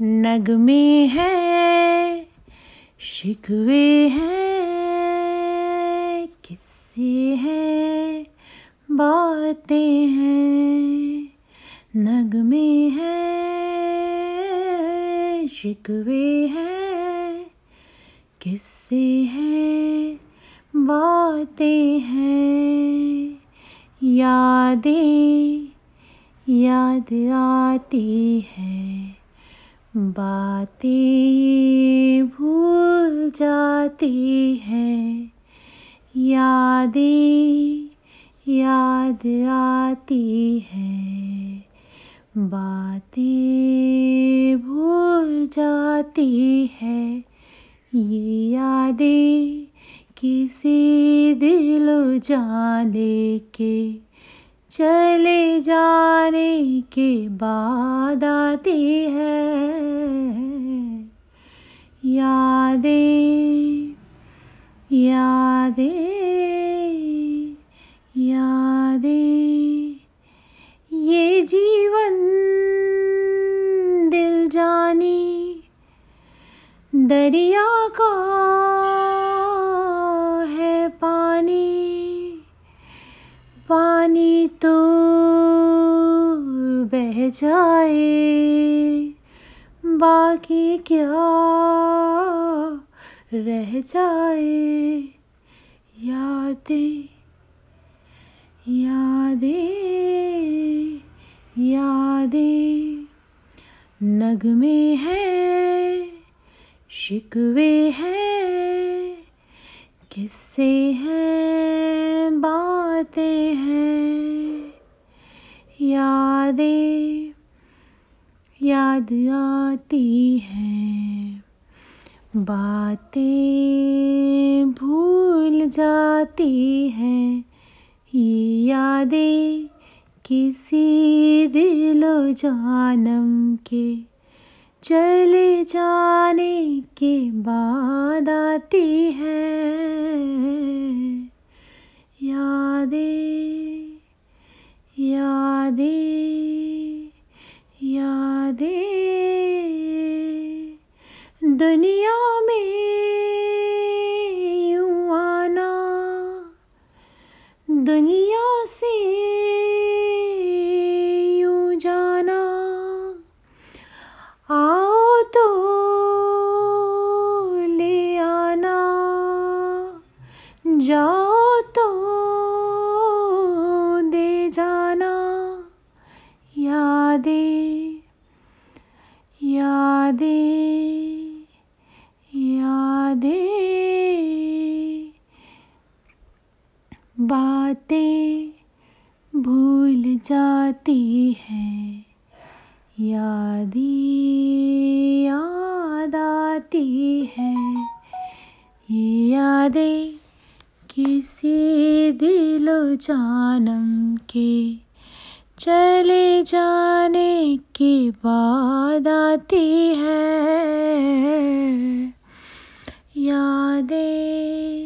नगमे हैं, शिकवे हैं, किस्से हैं, बातें हैं। नगमे हैं, शिकवे हैं, किस्से हैं, बातें हैं। यादें याद आती है। बातें भूल जाती है। यादें याद आती है। बातें भूल जाती है। ये यादें किसी दिल जाने के, चले जाने के बाद आती है। यादें यादें यादें। ये जीवन दिल जानी, दरिया का है पानी। पानी तो बह जाए। बाकी क्या रह जाए? यादें यादें यादें। नगमे हैं, शिकवे हैं, किस्से हैं, बातें हैं, यादें। याद आती हैं। बातें भूल जाती हैं। ये यादें किसी दिलो जानम के, चले जाने के बाद आती है। दुनिया में यूँ आना। दुनिया से यूँ जाना। आओ तो ले आना। जाओ तो बातें भूल जाती हैं। यादें याद आती हैं। ये यादें किसी दिलो जानम के चले जाने के बाद आती है। यादें